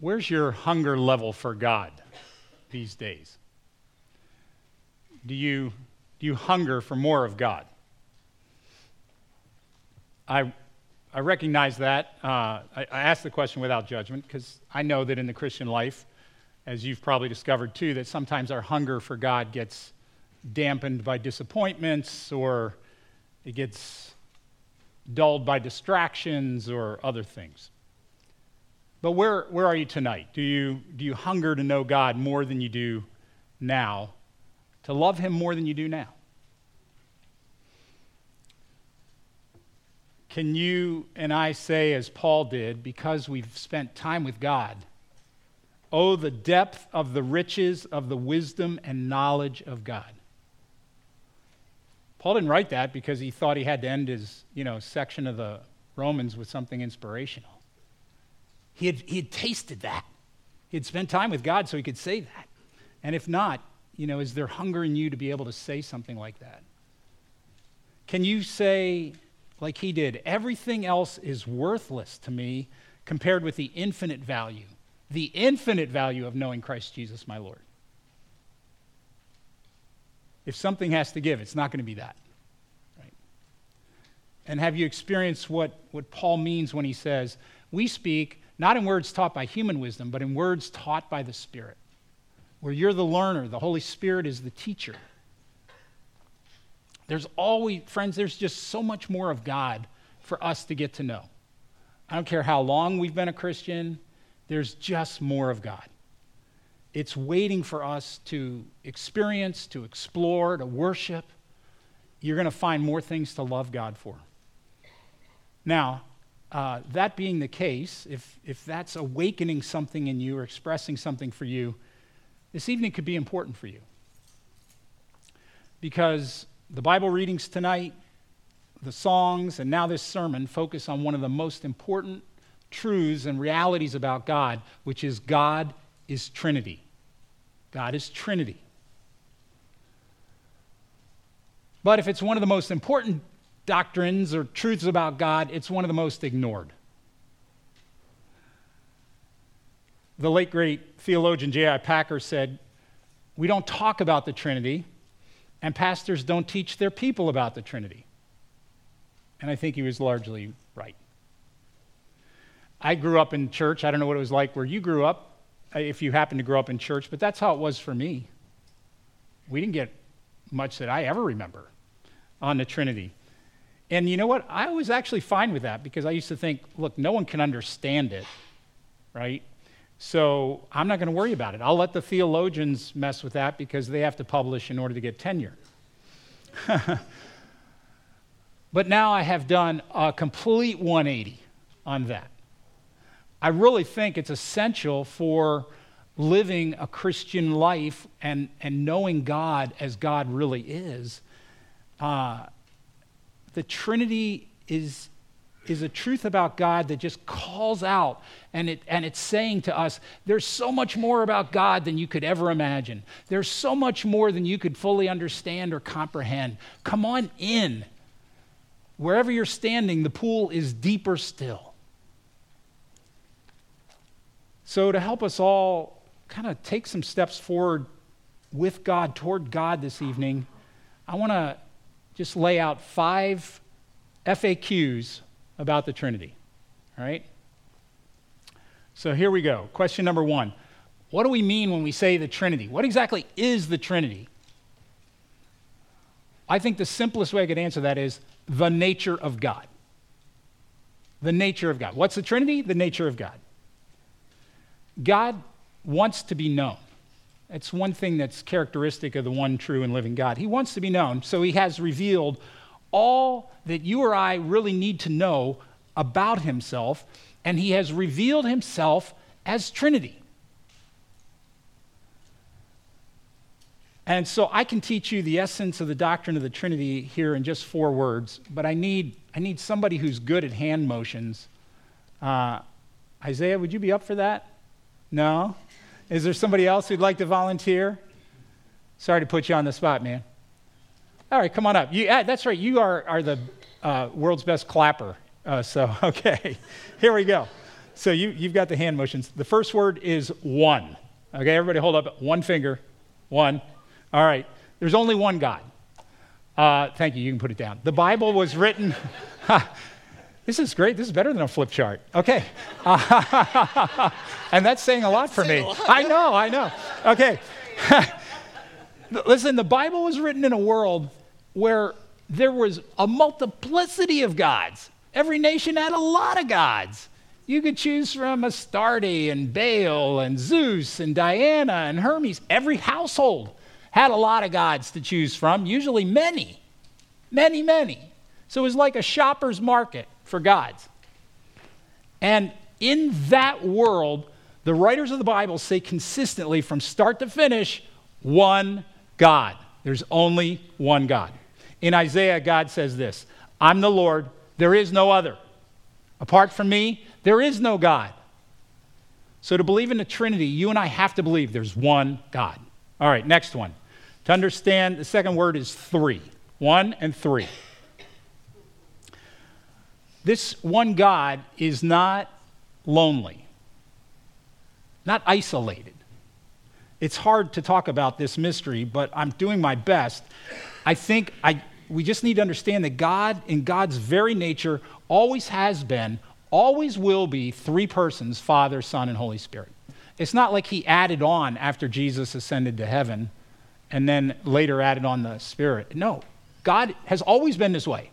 Where's your hunger level for God these days? Do you, do you hunger for more of God? I, I recognize that. Uh, I, I ask the question without judgment because I know that in the Christian life, as you've probably discovered too, that sometimes our hunger for God gets dampened by disappointments or it gets dulled by distractions or other things. But where, where are you tonight? Do you, do you hunger to know God more than you do now? To love Him more than you do now? Can you and I say, as Paul did, because we've spent time with God, oh, the depth of the riches of the wisdom and knowledge of God? Paul didn't write that because he thought he had to end his you know, section of the Romans with something inspirational. He had, he had tasted that. He had spent time with God so he could say that. And if not, you know, is there hunger in you to be able to say something like that? Can you say, like he did, everything else is worthless to me compared with the infinite value, the infinite value of knowing Christ Jesus, my Lord? If something has to give, it's not going to be that. Right? And have you experienced what, what Paul means when he says, We speak not in words taught by human wisdom, but in words taught by the Spirit, where you're the learner, the Holy Spirit is the teacher. There's always, friends, there's just so much more of God for us to get to know. I don't care how long we've been a Christian, there's just more of God. It's waiting for us to experience, to explore, to worship. You're going to find more things to love God for. Now, uh, that being the case, if, if that's awakening something in you or expressing something for you, this evening could be important for you. Because the Bible readings tonight, the songs, and now this sermon focus on one of the most important truths and realities about God, which is God is Trinity. God is Trinity. But if it's one of the most important doctrines or truths about God, it's one of the most ignored. The late great theologian J.I. Packer said, We don't talk about the Trinity, and pastors don't teach their people about the Trinity. And I think he was largely right. I grew up in church. I don't know what it was like where you grew up, uh, if you happened to grow up in church, but that's how it was for me. We didn't get much that I ever remember on the Trinity. And you know what? I was actually fine with that because I used to think, look, no one can understand it, right? So I'm not going to worry about it. I'll let the theologians mess with that because they have to publish in order to get tenure. but now I have done a complete 180 on that. I really think it's essential for living a Christian life and, and knowing God as God really is. Uh, the Trinity is, is a truth about God that just calls out and, it, and it's saying to us, there's so much more about God than you could ever imagine. There's so much more than you could fully understand or comprehend. Come on in. Wherever you're standing, the pool is deeper still. So, to help us all kind of take some steps forward with God, toward God this evening, I want to just lay out five FAQs about the Trinity. All right? So here we go. Question number one What do we mean when we say the Trinity? What exactly is the Trinity? I think the simplest way I could answer that is the nature of God. The nature of God. What's the Trinity? The nature of God. God wants to be known. It's one thing that's characteristic of the one true and living God. He wants to be known, so he has revealed all that you or I really need to know about himself, and he has revealed himself as Trinity. And so I can teach you the essence of the doctrine of the Trinity here in just four words, but I need, I need somebody who's good at hand motions. Uh, Isaiah, would you be up for that? No? Is there somebody else who'd like to volunteer? Sorry to put you on the spot, man. All right, come on up. You, uh, that's right, you are, are the uh, world's best clapper. Uh, so, okay, here we go. so you, you've got the hand motions. The first word is one. Okay, everybody hold up one finger. One. All right. There's only one God. Uh, thank you. You can put it down. The Bible was written. this is great. This is better than a flip chart. Okay. And that's saying a lot for me. I know, I know. Okay. Listen, the Bible was written in a world where there was a multiplicity of gods. Every nation had a lot of gods. You could choose from Astarte and Baal and Zeus and Diana and Hermes. Every household had a lot of gods to choose from, usually many, many, many. So it was like a shopper's market for gods. And in that world, the writers of the Bible say consistently from start to finish, one God. There's only one God. In Isaiah, God says this I'm the Lord, there is no other. Apart from me, there is no God. So, to believe in the Trinity, you and I have to believe there's one God. All right, next one. To understand, the second word is three one and three. This one God is not lonely, not isolated. It's hard to talk about this mystery, but I'm doing my best. I think I, we just need to understand that God, in God's very nature, always has been, always will be three persons Father, Son, and Holy Spirit. It's not like he added on after Jesus ascended to heaven and then later added on the Spirit. No, God has always been this way.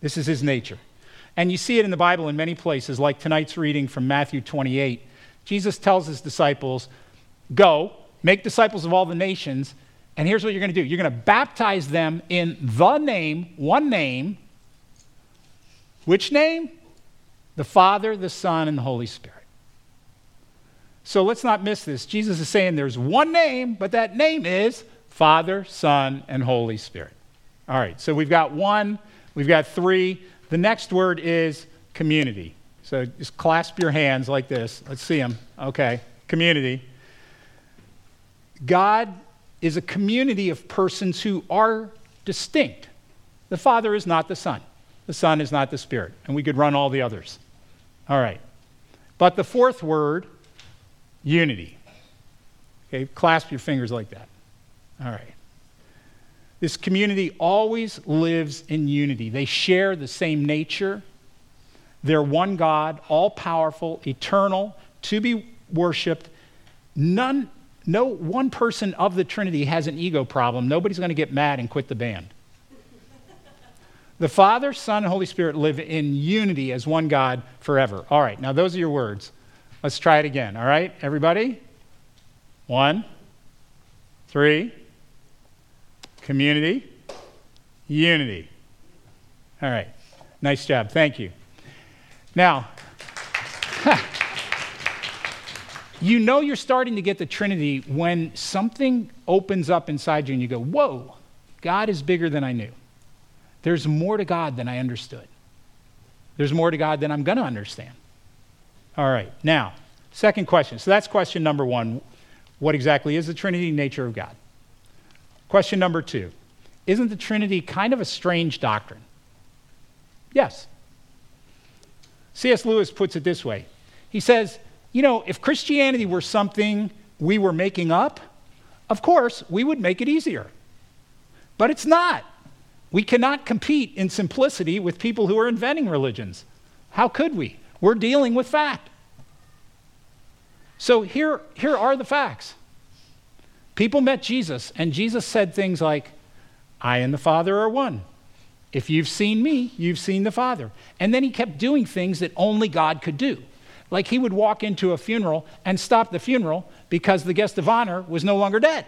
This is his nature. And you see it in the Bible in many places, like tonight's reading from Matthew 28. Jesus tells his disciples, Go, make disciples of all the nations, and here's what you're going to do you're going to baptize them in the name, one name. Which name? The Father, the Son, and the Holy Spirit. So let's not miss this. Jesus is saying there's one name, but that name is Father, Son, and Holy Spirit. All right, so we've got one, we've got three. The next word is community. So just clasp your hands like this. Let's see them. Okay, community. God is a community of persons who are distinct. The Father is not the Son, the Son is not the Spirit, and we could run all the others. All right. But the fourth word, unity. Okay, clasp your fingers like that. All right. This community always lives in unity. They share the same nature. They're one God, all powerful, eternal, to be worshiped. None, no one person of the Trinity has an ego problem. Nobody's going to get mad and quit the band. the Father, Son, and Holy Spirit live in unity as one God forever. All right, now those are your words. Let's try it again. All right, everybody? One, three, community, unity. All right, nice job. Thank you. Now, you know you're starting to get the Trinity when something opens up inside you and you go, Whoa, God is bigger than I knew. There's more to God than I understood. There's more to God than I'm going to understand. All right, now, second question. So that's question number one. What exactly is the Trinity nature of God? Question number two Isn't the Trinity kind of a strange doctrine? Yes. C.S. Lewis puts it this way He says, you know, if Christianity were something we were making up, of course, we would make it easier. But it's not. We cannot compete in simplicity with people who are inventing religions. How could we? We're dealing with fact. So here, here are the facts. People met Jesus, and Jesus said things like, I and the Father are one. If you've seen me, you've seen the Father. And then he kept doing things that only God could do. Like he would walk into a funeral and stop the funeral because the guest of honor was no longer dead.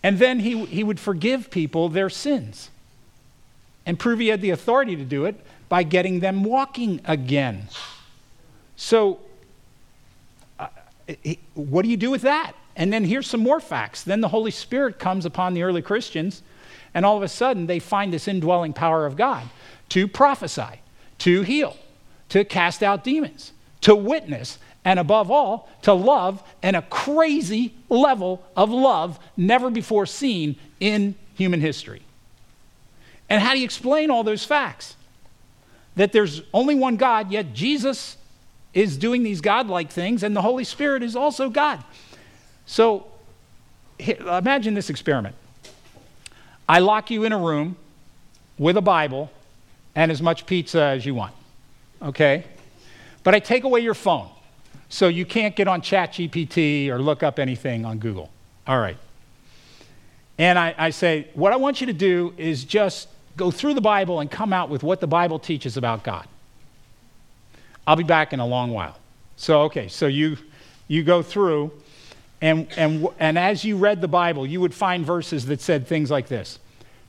And then he, he would forgive people their sins and prove he had the authority to do it by getting them walking again. So, what do you do with that? And then here's some more facts. Then the Holy Spirit comes upon the early Christians, and all of a sudden they find this indwelling power of God to prophesy, to heal, to cast out demons, to witness, and above all, to love, and a crazy level of love never before seen in human history. And how do you explain all those facts? that there's only one God, yet Jesus is doing these godlike things, and the Holy Spirit is also God. So imagine this experiment. I lock you in a room with a Bible and as much pizza as you want, okay? But I take away your phone, so you can't get on ChatGPT or look up anything on Google. All right. And I, I say, what I want you to do is just go through the Bible and come out with what the Bible teaches about God. I'll be back in a long while. So, okay, so you, you go through, and, and, and as you read the Bible, you would find verses that said things like this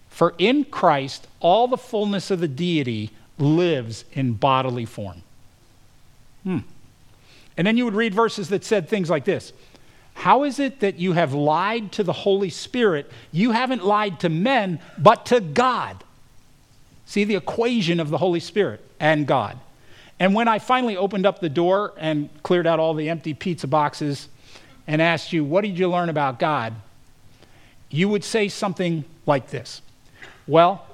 For in Christ, all the fullness of the deity lives in bodily form. Hmm. And then you would read verses that said things like this How is it that you have lied to the Holy Spirit? You haven't lied to men, but to God. See the equation of the Holy Spirit and God. And when I finally opened up the door and cleared out all the empty pizza boxes and asked you, What did you learn about God? you would say something like this Well,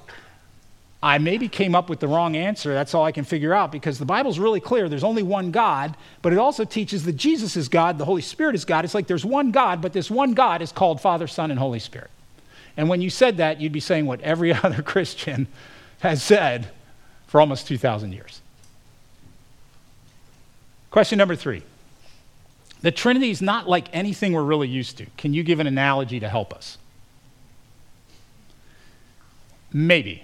I maybe came up with the wrong answer. That's all I can figure out because the Bible's really clear. There's only one God, but it also teaches that Jesus is God, the Holy Spirit is God. It's like there's one God, but this one God is called Father, Son, and Holy Spirit. And when you said that, you'd be saying what every other Christian has said for almost 2,000 years. Question number three The Trinity is not like anything we're really used to. Can you give an analogy to help us? Maybe.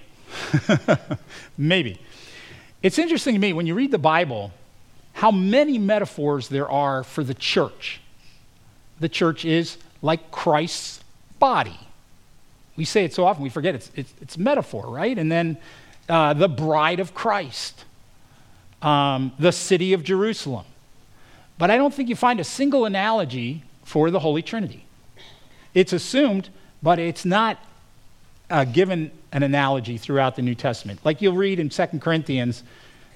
Maybe. It's interesting to me when you read the Bible how many metaphors there are for the church. The church is like Christ's body. We say it so often, we forget it's, it's, it's metaphor, right? And then uh, the bride of Christ, um, the city of Jerusalem. But I don't think you find a single analogy for the Holy Trinity. It's assumed, but it's not uh, given an analogy throughout the New Testament. Like you'll read in 2 Corinthians,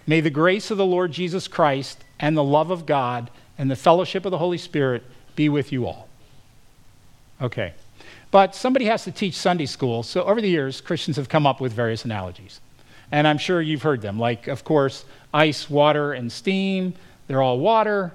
may the grace of the Lord Jesus Christ and the love of God and the fellowship of the Holy Spirit be with you all. Okay. But somebody has to teach Sunday school, so over the years, Christians have come up with various analogies. And I'm sure you've heard them, like, of course, ice, water, and steam. They're all water,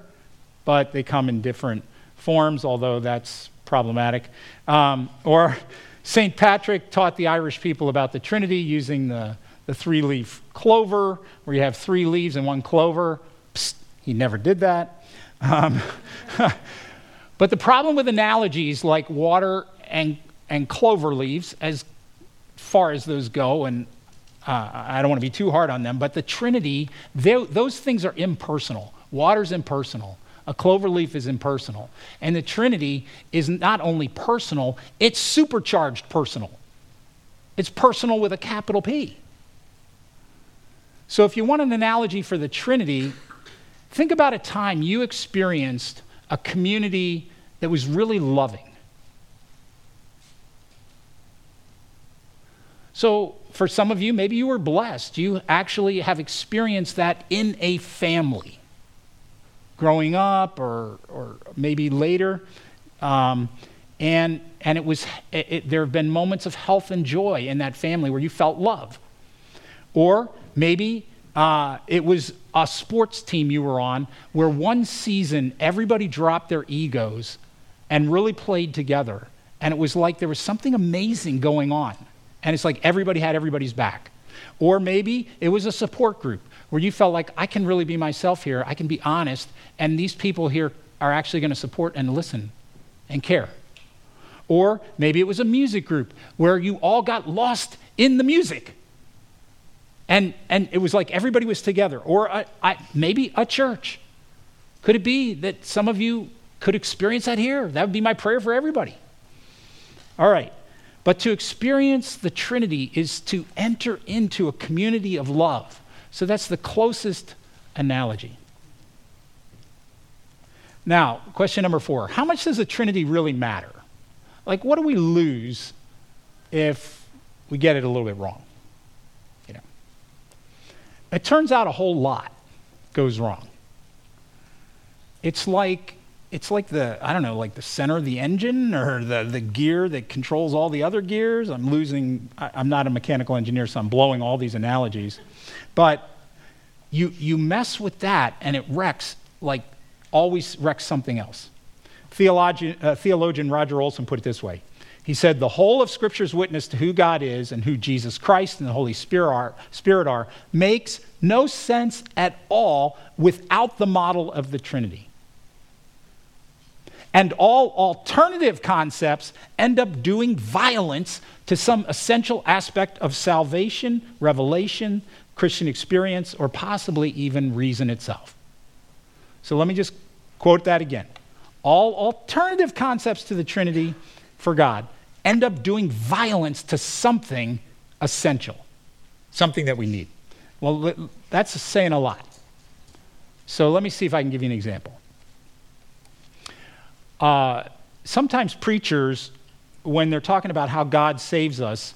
but they come in different forms, although that's problematic. Um, or St. Patrick taught the Irish people about the Trinity using the, the three leaf clover, where you have three leaves and one clover. Psst, he never did that. Um, but the problem with analogies like water and, and clover leaves, as far as those go, and uh, I don't want to be too hard on them, but the Trinity, those things are impersonal. Water's impersonal. A clover leaf is impersonal. And the Trinity is not only personal, it's supercharged personal. It's personal with a capital P. So if you want an analogy for the Trinity, think about a time you experienced a community that was really loving. So, for some of you, maybe you were blessed. You actually have experienced that in a family growing up or, or maybe later. Um, and, and it was, it, it, there have been moments of health and joy in that family where you felt love. Or maybe uh, it was a sports team you were on where one season everybody dropped their egos and really played together. And it was like there was something amazing going on and it's like everybody had everybody's back. Or maybe it was a support group where you felt like I can really be myself here, I can be honest, and these people here are actually going to support and listen and care. Or maybe it was a music group where you all got lost in the music. And, and it was like everybody was together. Or a, I, maybe a church. Could it be that some of you could experience that here? That would be my prayer for everybody. All right. But to experience the Trinity is to enter into a community of love. So that's the closest analogy. Now, question number four How much does the Trinity really matter? Like, what do we lose if we get it a little bit wrong? You know, it turns out a whole lot goes wrong. It's like it's like the i don't know like the center of the engine or the, the gear that controls all the other gears i'm losing I, i'm not a mechanical engineer so i'm blowing all these analogies but you, you mess with that and it wrecks, like always wrecks something else. Theologian, uh, theologian Roger Olson put it this way He said, The whole of Scripture's witness to who God is and who Jesus Christ and the Holy Spirit are, Spirit are makes no sense at all without the model of the Trinity. And all alternative concepts end up doing violence to some essential aspect of salvation, revelation, Christian experience, or possibly even reason itself. So let me just quote that again. All alternative concepts to the Trinity for God end up doing violence to something essential, something that we need. Well, that's saying a lot. So let me see if I can give you an example. Uh, sometimes preachers, when they're talking about how God saves us,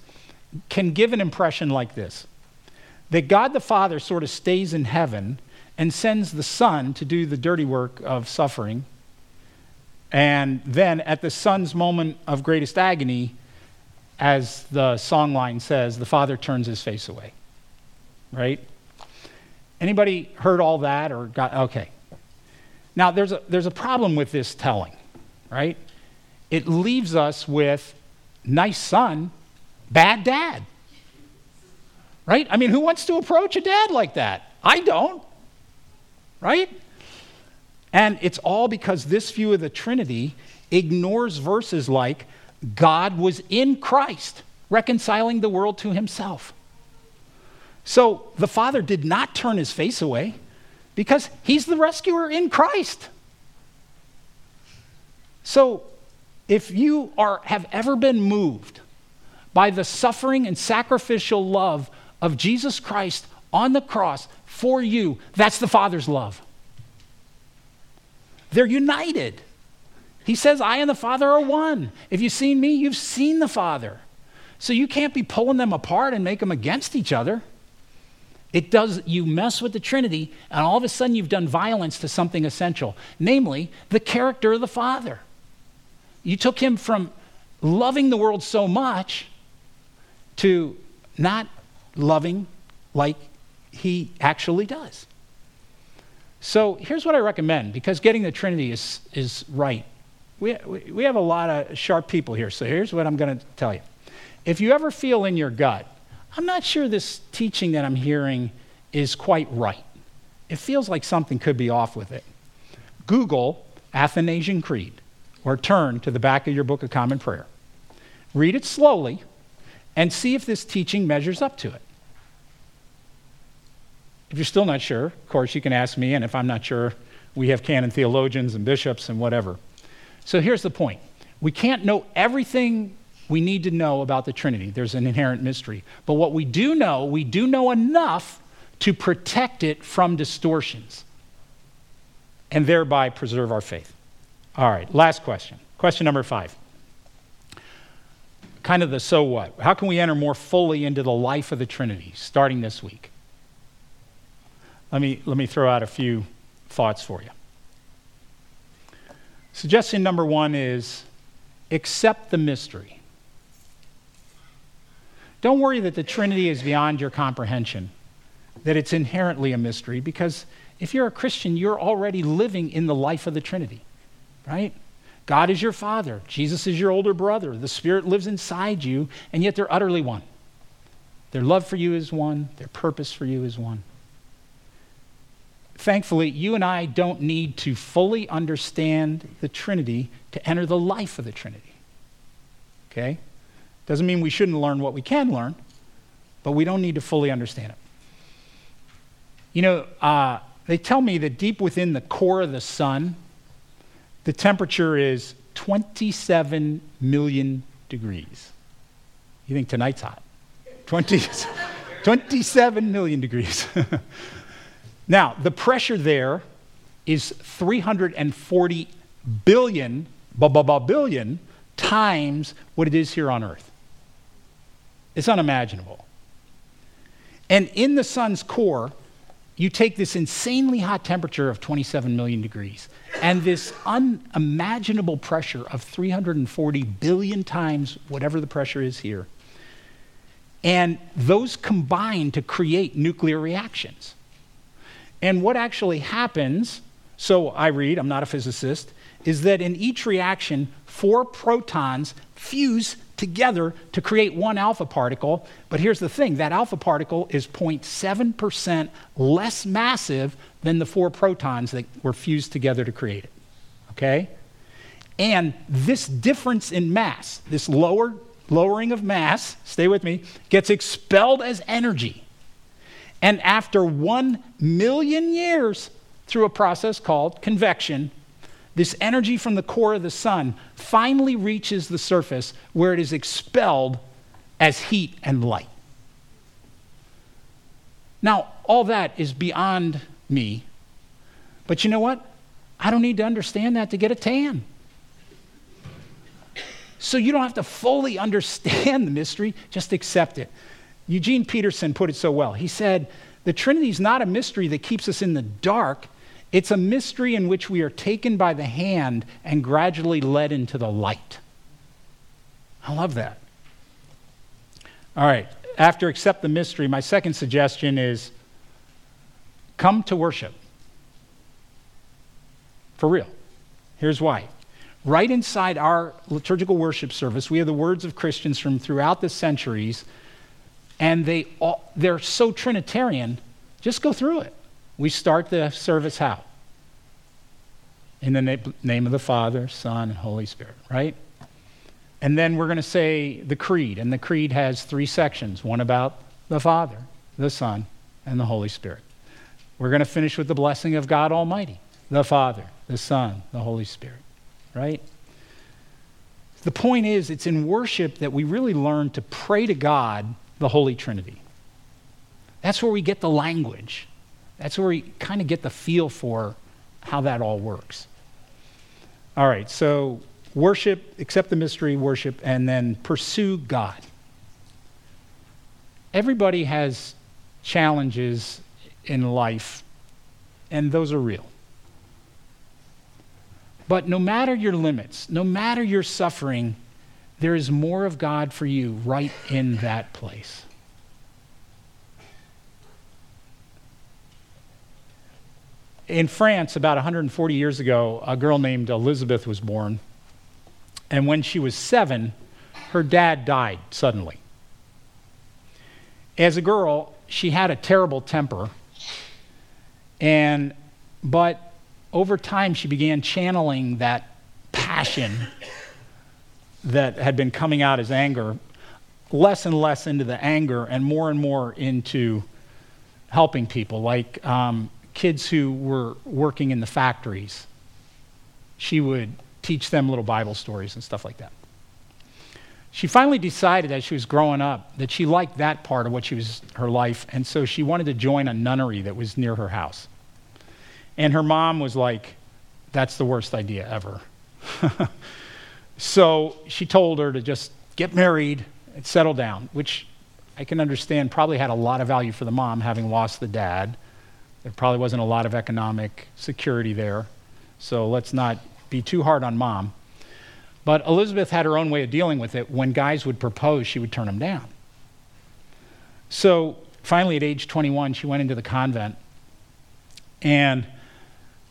can give an impression like this that God the Father sort of stays in heaven and sends the Son to do the dirty work of suffering. And then at the Son's moment of greatest agony, as the song line says, the Father turns his face away. Right? Anybody heard all that or got okay. Now there's a there's a problem with this telling, right? It leaves us with nice son, bad dad right? I mean, who wants to approach a dad like that? I don't, right? And it's all because this view of the Trinity ignores verses like God was in Christ, reconciling the world to himself. So the Father did not turn his face away because he's the rescuer in Christ. So if you are, have ever been moved by the suffering and sacrificial love of Jesus Christ on the cross for you, that's the Father's love. They're united. He says, I and the Father are one. If you've seen me, you've seen the Father. So you can't be pulling them apart and make them against each other. It does, you mess with the Trinity, and all of a sudden you've done violence to something essential, namely the character of the Father. You took him from loving the world so much to not loving like he actually does. So here's what I recommend because getting the Trinity is, is right. We, we have a lot of sharp people here, so here's what I'm going to tell you. If you ever feel in your gut, I'm not sure this teaching that I'm hearing is quite right, it feels like something could be off with it. Google Athanasian Creed or turn to the back of your Book of Common Prayer. Read it slowly and see if this teaching measures up to it. If you're still not sure, of course, you can ask me, and if I'm not sure, we have canon theologians and bishops and whatever. So here's the point we can't know everything we need to know about the Trinity, there's an inherent mystery. But what we do know, we do know enough to protect it from distortions and thereby preserve our faith. All right, last question. Question number five kind of the so what. How can we enter more fully into the life of the Trinity starting this week? Let me, let me throw out a few thoughts for you. Suggestion number one is accept the mystery. Don't worry that the Trinity is beyond your comprehension, that it's inherently a mystery, because if you're a Christian, you're already living in the life of the Trinity, right? God is your Father. Jesus is your older brother. The Spirit lives inside you, and yet they're utterly one. Their love for you is one, their purpose for you is one. Thankfully, you and I don't need to fully understand the Trinity to enter the life of the Trinity. Okay? Doesn't mean we shouldn't learn what we can learn, but we don't need to fully understand it. You know, uh, they tell me that deep within the core of the sun, the temperature is 27 million degrees. You think tonight's hot? 20, 27 million degrees. now, the pressure there is 340 billion, billion times what it is here on Earth. It's unimaginable. And in the sun's core, you take this insanely hot temperature of 27 million degrees and this unimaginable pressure of 340 billion times whatever the pressure is here. And those combine to create nuclear reactions. And what actually happens, so I read, I'm not a physicist, is that in each reaction, four protons fuse together to create one alpha particle. But here's the thing that alpha particle is 0.7% less massive than the four protons that were fused together to create it. Okay? And this difference in mass, this lower, lowering of mass, stay with me, gets expelled as energy. And after one million years, through a process called convection, this energy from the core of the sun finally reaches the surface where it is expelled as heat and light. Now, all that is beyond me, but you know what? I don't need to understand that to get a tan. So you don't have to fully understand the mystery, just accept it. Eugene Peterson put it so well. He said, The Trinity is not a mystery that keeps us in the dark, it's a mystery in which we are taken by the hand and gradually led into the light. I love that. All right, after accept the mystery, my second suggestion is come to worship. For real. Here's why. Right inside our liturgical worship service, we have the words of Christians from throughout the centuries, and they all, they're so Trinitarian. Just go through it. We start the service how? In the na- name of the Father, Son, and Holy Spirit, right? And then we're going to say the creed, and the creed has three sections one about the Father, the Son, and the Holy Spirit. We're going to finish with the blessing of God Almighty, the Father, the Son, the Holy Spirit, right? The point is, it's in worship that we really learn to pray to God, the Holy Trinity. That's where we get the language. That's where we kind of get the feel for how that all works. All right, so worship, accept the mystery, worship, and then pursue God. Everybody has challenges in life, and those are real. But no matter your limits, no matter your suffering, there is more of God for you right in that place. In France, about 140 years ago, a girl named Elizabeth was born. And when she was seven, her dad died suddenly. As a girl, she had a terrible temper. And, but over time, she began channeling that passion that had been coming out as anger, less and less into the anger, and more and more into helping people. Like, um, kids who were working in the factories, she would teach them little Bible stories and stuff like that. She finally decided as she was growing up that she liked that part of what she was her life, and so she wanted to join a nunnery that was near her house. And her mom was like, "That's the worst idea ever." so she told her to just get married and settle down, which I can understand probably had a lot of value for the mom having lost the dad there probably wasn't a lot of economic security there. So let's not be too hard on mom. But Elizabeth had her own way of dealing with it. When guys would propose, she would turn them down. So finally, at age 21, she went into the convent. And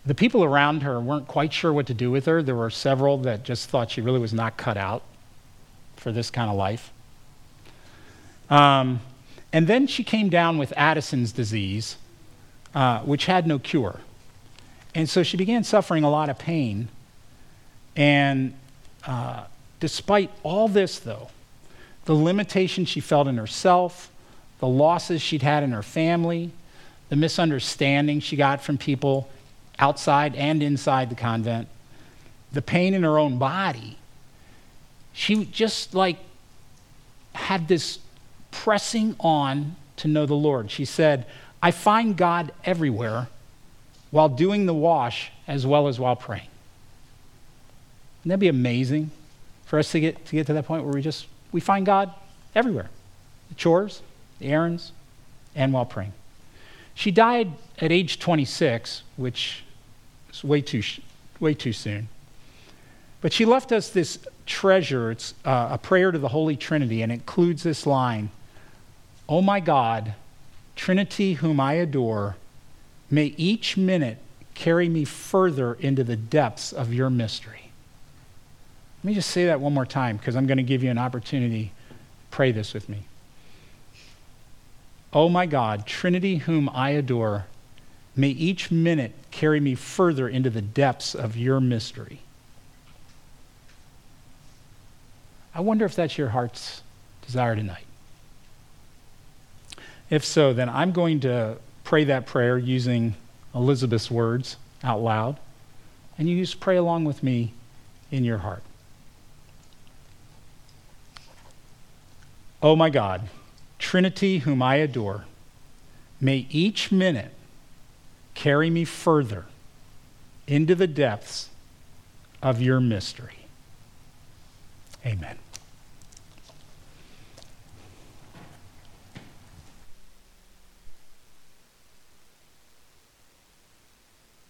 the people around her weren't quite sure what to do with her. There were several that just thought she really was not cut out for this kind of life. Um, and then she came down with Addison's disease uh, which had no cure. And so she began suffering a lot of pain. And uh, despite all this, though, the limitations she felt in herself, the losses she'd had in her family, the misunderstanding she got from people outside and inside the convent, the pain in her own body, she just like had this pressing on to know the Lord. She said, I find God everywhere while doing the wash as well as while praying. Wouldn't that be amazing for us to get to, get to that point where we just we find God everywhere the chores, the errands, and while praying. She died at age 26, which is way too, way too soon. But she left us this treasure. It's uh, a prayer to the Holy Trinity, and it includes this line Oh my God, Trinity, whom I adore, may each minute carry me further into the depths of your mystery. Let me just say that one more time because I'm going to give you an opportunity. Pray this with me. Oh my God, Trinity, whom I adore, may each minute carry me further into the depths of your mystery. I wonder if that's your heart's desire tonight. If so, then I'm going to pray that prayer using Elizabeth's words out loud, and you just pray along with me in your heart. Oh my God, Trinity, whom I adore, may each minute carry me further into the depths of your mystery. Amen.